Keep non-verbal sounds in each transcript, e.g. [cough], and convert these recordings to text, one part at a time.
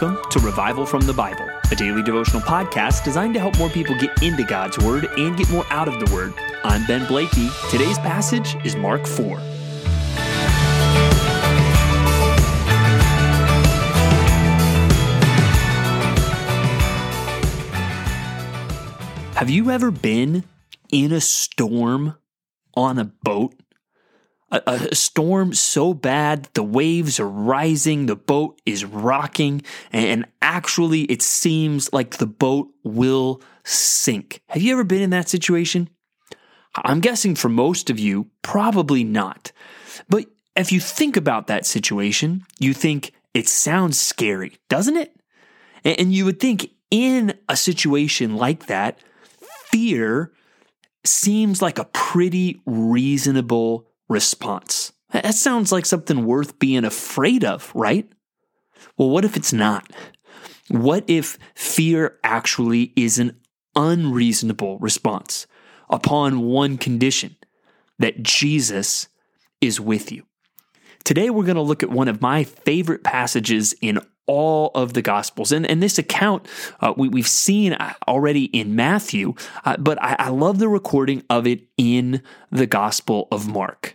Welcome to Revival from the Bible, a daily devotional podcast designed to help more people get into God's Word and get more out of the Word. I'm Ben Blakey. Today's passage is Mark 4. Have you ever been in a storm on a boat? A, a, storm so bad the waves are rising, the boat is rocking, and actually it seems like the boat will sink. Have you ever been in that situation? I'm guessing for most of you, probably not. But if you think about that situation, you think it sounds scary, doesn't it? And you would think in a situation like that, fear seems like a pretty reasonable response. That sounds like something worth being afraid of, right? Well, what if it's not? What if fear actually is an unreasonable response upon one condition that Jesus is with you? Today, we're going to look at one of my favorite passages in all of the Gospels. And, and this account uh, we, have seen already in Matthew, uh, but I, I love the recording of it in the Gospel of Mark.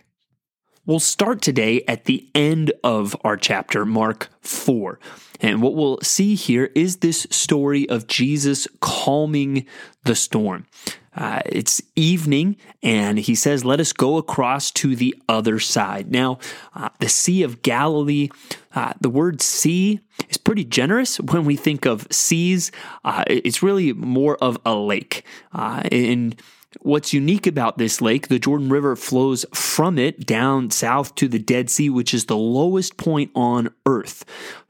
We'll start today at the end of our chapter, Mark 4. And what we'll see here is this story of Jesus calming the storm. Uh, it's evening, and he says, Let us go across to the other side. Now, uh, the Sea of Galilee, uh, the word sea is pretty generous when we think of seas. Uh, it's really more of a lake. and uh, What's unique about this lake, the Jordan River flows from it down south to the Dead Sea, which is the lowest point on earth.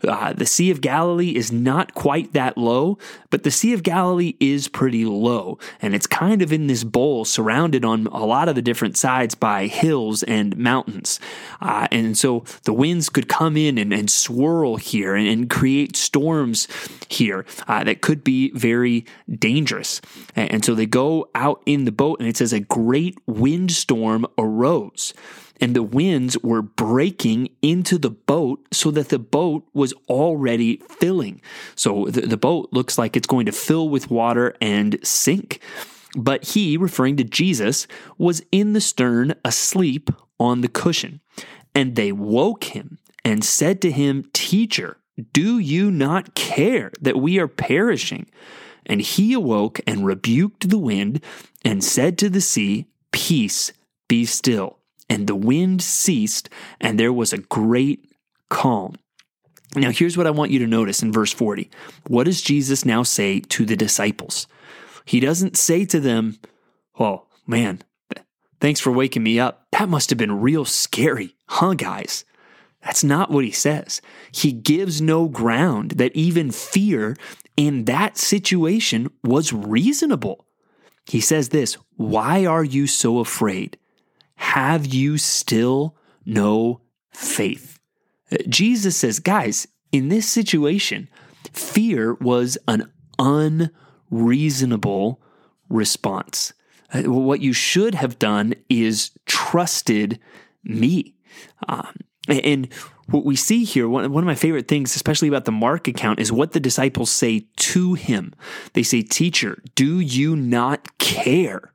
Uh, the Sea of Galilee is not quite that low, but the Sea of Galilee is pretty low. And it's kind of in this bowl surrounded on a lot of the different sides by hills and mountains. Uh, and so the winds could come in and, and swirl here and, and, create storms here uh, that could be very dangerous. And, and so they go out in the the boat, and it says a great windstorm arose. And the winds were breaking into the boat so that the boat was already filling. So the, the boat looks like it's going to fill with water and sink. But he, referring to Jesus, was in the stern asleep on the cushion. And they woke him and said to him, Teacher, do you not care that we are perishing? And he awoke and rebuked the wind and said to the sea, Peace, be still. And the wind ceased, and there was a great calm. Now, here's what I want you to notice in verse 40. What does Jesus now say to the disciples? He doesn't say to them, Oh, man, thanks for waking me up. That must have been real scary, huh, guys? That's not what he says. He gives no ground that even fear in that situation was reasonable. He says this Why are you so afraid? Have you still no faith? Uh, Jesus says, guys, in this situation, fear was an unreasonable response. Uh, what you should have done is trusted me. Um, and what we see here, one, of my favorite things, especially about the Mark account, is what the disciples say to him. They say, Teacher, do you not care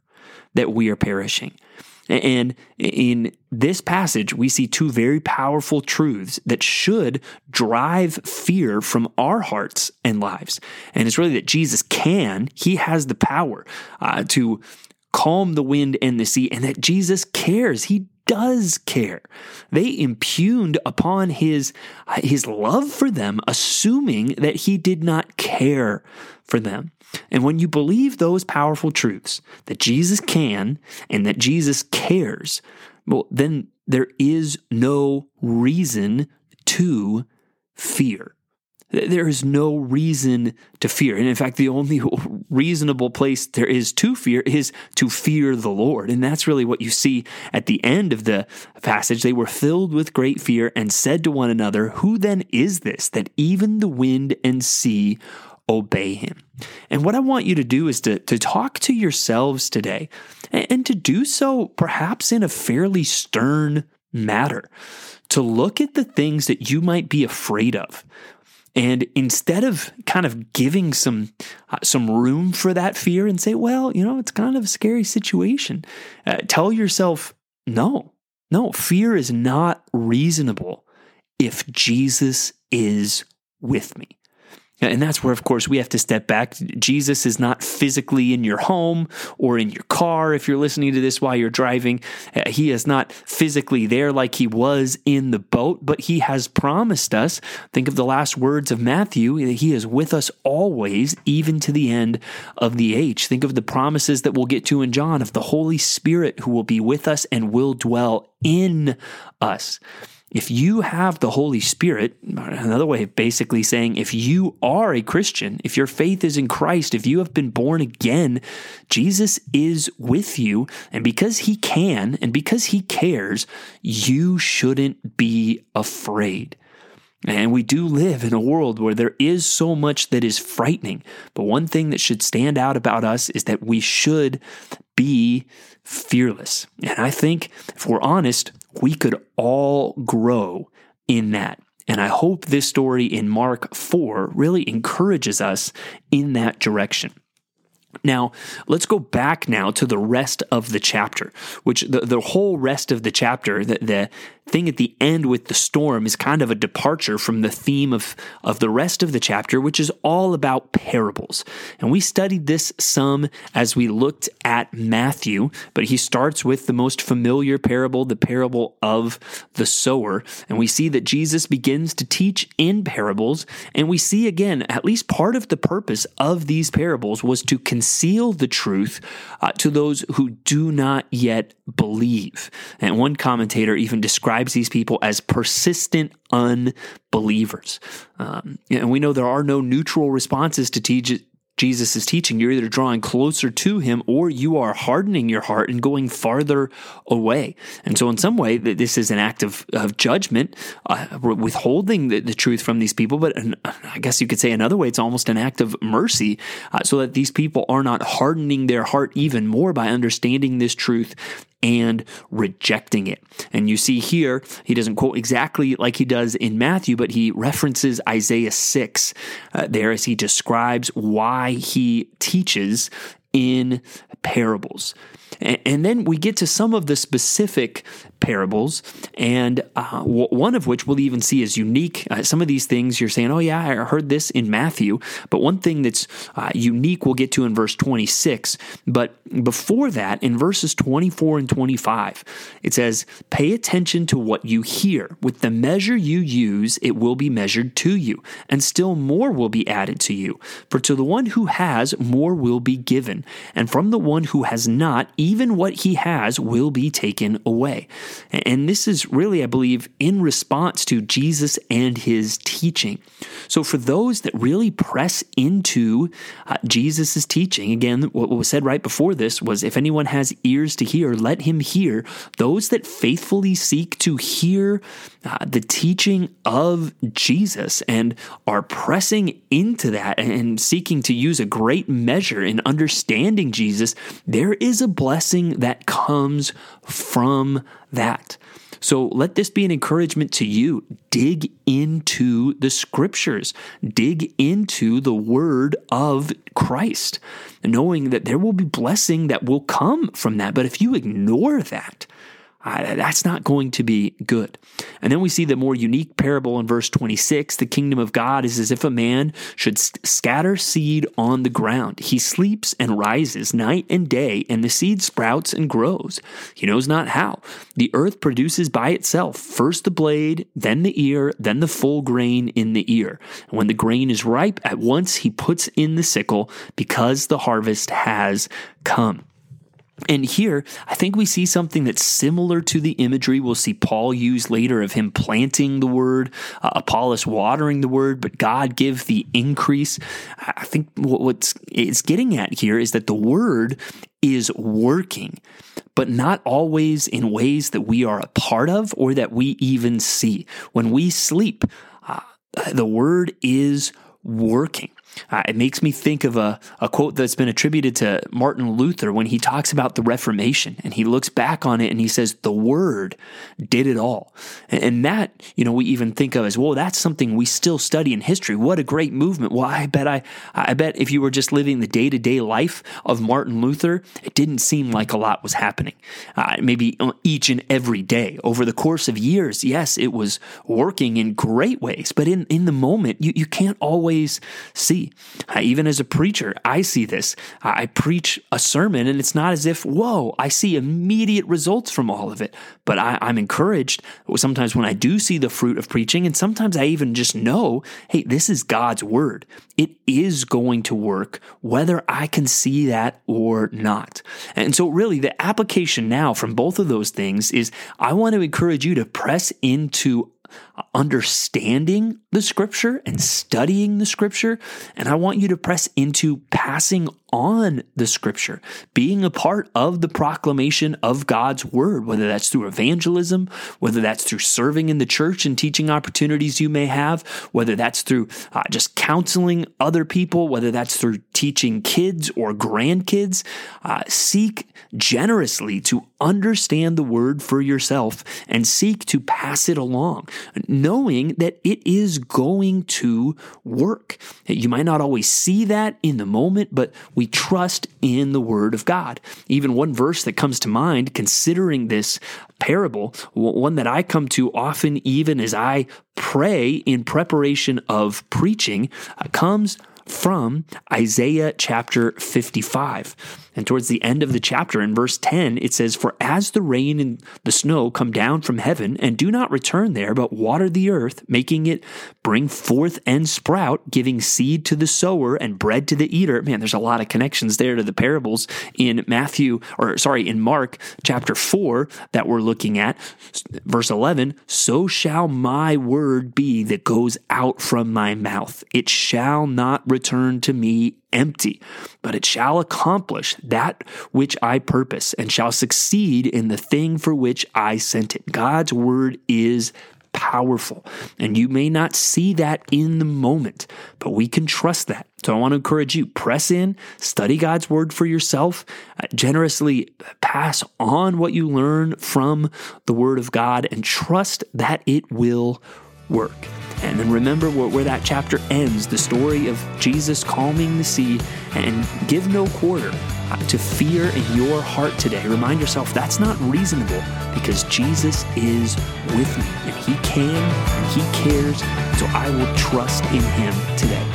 that we are perishing? And in this passage, we see two very powerful truths that should drive fear from our hearts and lives. And it's really that Jesus can, he has the power uh, to calm the wind and the sea, and that Jesus cares. He does care. They impugned upon his, his love for them, assuming that he did not care for them. And when you believe those powerful truths, that Jesus can and that Jesus cares, well, then there is no reason to fear. There is no reason to fear. And in fact, the only [laughs] reasonable place there is to fear is to fear the Lord. And that's really what you see at the end of the passage. They were filled with great fear and said to one another, Who then is this that even the wind and sea obey him? And what I want you to do is to, to talk to yourselves today and, and to do so perhaps in a fairly stern matter to look at the things that you might be afraid of And instead of kind of giving some uh, some room for that fear and say, well, you know, it's kind of a scary situation, uh, tell yourself, no, no, fear is not reasonable if Jesus is with me. And that's where, of course, we have to step back. Jesus is not physically in your home or in your car if you're listening to this while you're driving. Uh, he is not physically there like he was in the boat, but he has promised us. Think of the last words of Matthew. He is with us always, even to the end of the age. Think of the promises that we'll get to in John of the Holy Spirit who will be with us and will dwell in us. If you have the Holy Spirit, another way of basically saying if you are a Christian, if your faith is in Christ, if you have been born again, Jesus is with you. And because he can and because he cares, you shouldn't be afraid. And we do live in a world where there is so much that is frightening. But one thing that should stand out about us is that we should be fearless. And I think if we're honest, we could all grow in that. And I hope this story in Mark 4 really encourages us in that direction. Now, let's go back now to the rest of the chapter, which the, the whole rest of the chapter, the, the thing at the end with the storm is kind of a departure from the theme of, of the rest of the chapter, which is all about parables. And we studied this some as we looked at Matthew, but he starts with the most familiar parable, the parable of the sower. And we see that Jesus begins to teach in parables. And we see again, at least part of the purpose of these parables was to conceal the truth uh, to those who do not yet believe. And one commentator even describes describes these people as persistent unbelievers. Um, and we know there are no neutral responses to teach, Jesus teaching. You're either drawing closer to him or you are hardening your heart and going farther away. And so, in some way, this is an act of, of judgment, uh, withholding the, the, truth from these people. But I guess you could say another way, it's almost an act of mercy uh, so that these people are not hardening their heart even more by understanding this truth and rejecting it. And you see here, he doesn't quote exactly like he does in Matthew, but he references Isaiah 6 uh, there as he describes why he teaches in parables. And then we get to some of the specific parables, and uh, one of which we'll even see is unique. Uh, some of these things you're saying, oh, yeah, I heard this in Matthew, but one thing that's uh, unique we'll get to in verse 26. But before that, in verses 24 and 25, it says, Pay attention to what you hear. With the measure you use, it will be measured to you, and still more will be added to you. For to the one who has, more will be given, and from the one who has not, what he has will be taken away. And this is really, I believe, in response to Jesus and his teaching. So, for those that really press into uh, Jesus' teaching, again, what was said right before this was if anyone has ears to hear, let him hear. Those that faithfully seek to hear uh, the teaching of Jesus and are pressing into that and seeking to use a great measure in understanding Jesus, there is a blessing that comes from that. So let this be an encouragement to you. Dig into the scriptures, dig into the word of Christ, knowing that there will be blessing that will come from that. But if you ignore that, uh, that's not going to be good. And then we see the more unique parable in verse 26. The kingdom of God is as if a man should scatter seed on the ground. He sleeps and rises night and day, and the seed sprouts and grows. He knows not how. The earth produces by itself first the blade, then the ear, then the full grain in the ear. And when the grain is ripe, at once he puts in the sickle because the harvest has come. And here, I think we see something that's similar to the imagery we'll see Paul use later of him planting the word, uh, Apollos watering the word, but God give the increase. I think what it's getting at here is that the word is working, but not always in ways that we are a part of or that we even see. When we sleep, uh, the word is working. Uh, it makes me think of a, a quote that's been attributed to Martin Luther when he talks about the Reformation and he looks back on it and he says, The Word did it all. And, and that, you know, we even think of as, well, that's something we still study in history. What a great movement. Well, I bet I, I bet if you were just living the day to day life of Martin Luther, it didn't seem like a lot was happening. Uh, maybe each and every day over the course of years, yes, it was working in great ways, but in, in the moment, you, you can't always see. Uh, even as a preacher, I see this. I preach a sermon and it's not as if, whoa, I see immediate results from all of it. But I, I'm encouraged sometimes when I do see the fruit of preaching, and sometimes I even just know, hey, this is God's word. It is going to work whether I can see that or not. And so, really, the application now from both of those things is I want to encourage you to press into understanding the scripture and studying the scripture. And I want you to press into passing on the scripture, being a part of the proclamation of God's word, whether that's through evangelism, whether that's through serving in the church and teaching opportunities you may have, whether that's through uh, just counseling other people, whether that's through teaching kids or grandkids. Uh, seek generously to understand the word for yourself and seek to pass it along, knowing that it is going to work. You might not always see that in the moment, but we trust in the Word of God. Even one verse that comes to mind, considering this parable, one that I come to often, even as I pray in preparation of preaching, uh, comes from Isaiah chapter 55. And towards the end of the chapter, in verse 10, it says, For as the rain and the snow come down from heaven and do not return there, but water the earth, making it bring forth and sprout, giving seed to the sower and bread to the eater. Man, there's a lot of connections there to the parables in Matthew, or sorry, in Mark chapter 4 that we're looking at. Verse 11, So shall my word be that goes out from my mouth. It shall not return to me empty, but it shall accomplish that which I purpose and shall succeed in the thing for which I sent it. God's word is powerful. And you may not see that in the moment, but we can trust that. So I want to encourage you press in, study God's word for yourself, uh, generously pass on what you learn from the word of God, and trust that it will work. And then remember where, that chapter ends the story of Jesus calming the sea and give no quarter uh, to fear in your heart today. Remind yourself that's not reasonable because Jesus is with me and he can and he cares. So I will trust in him today.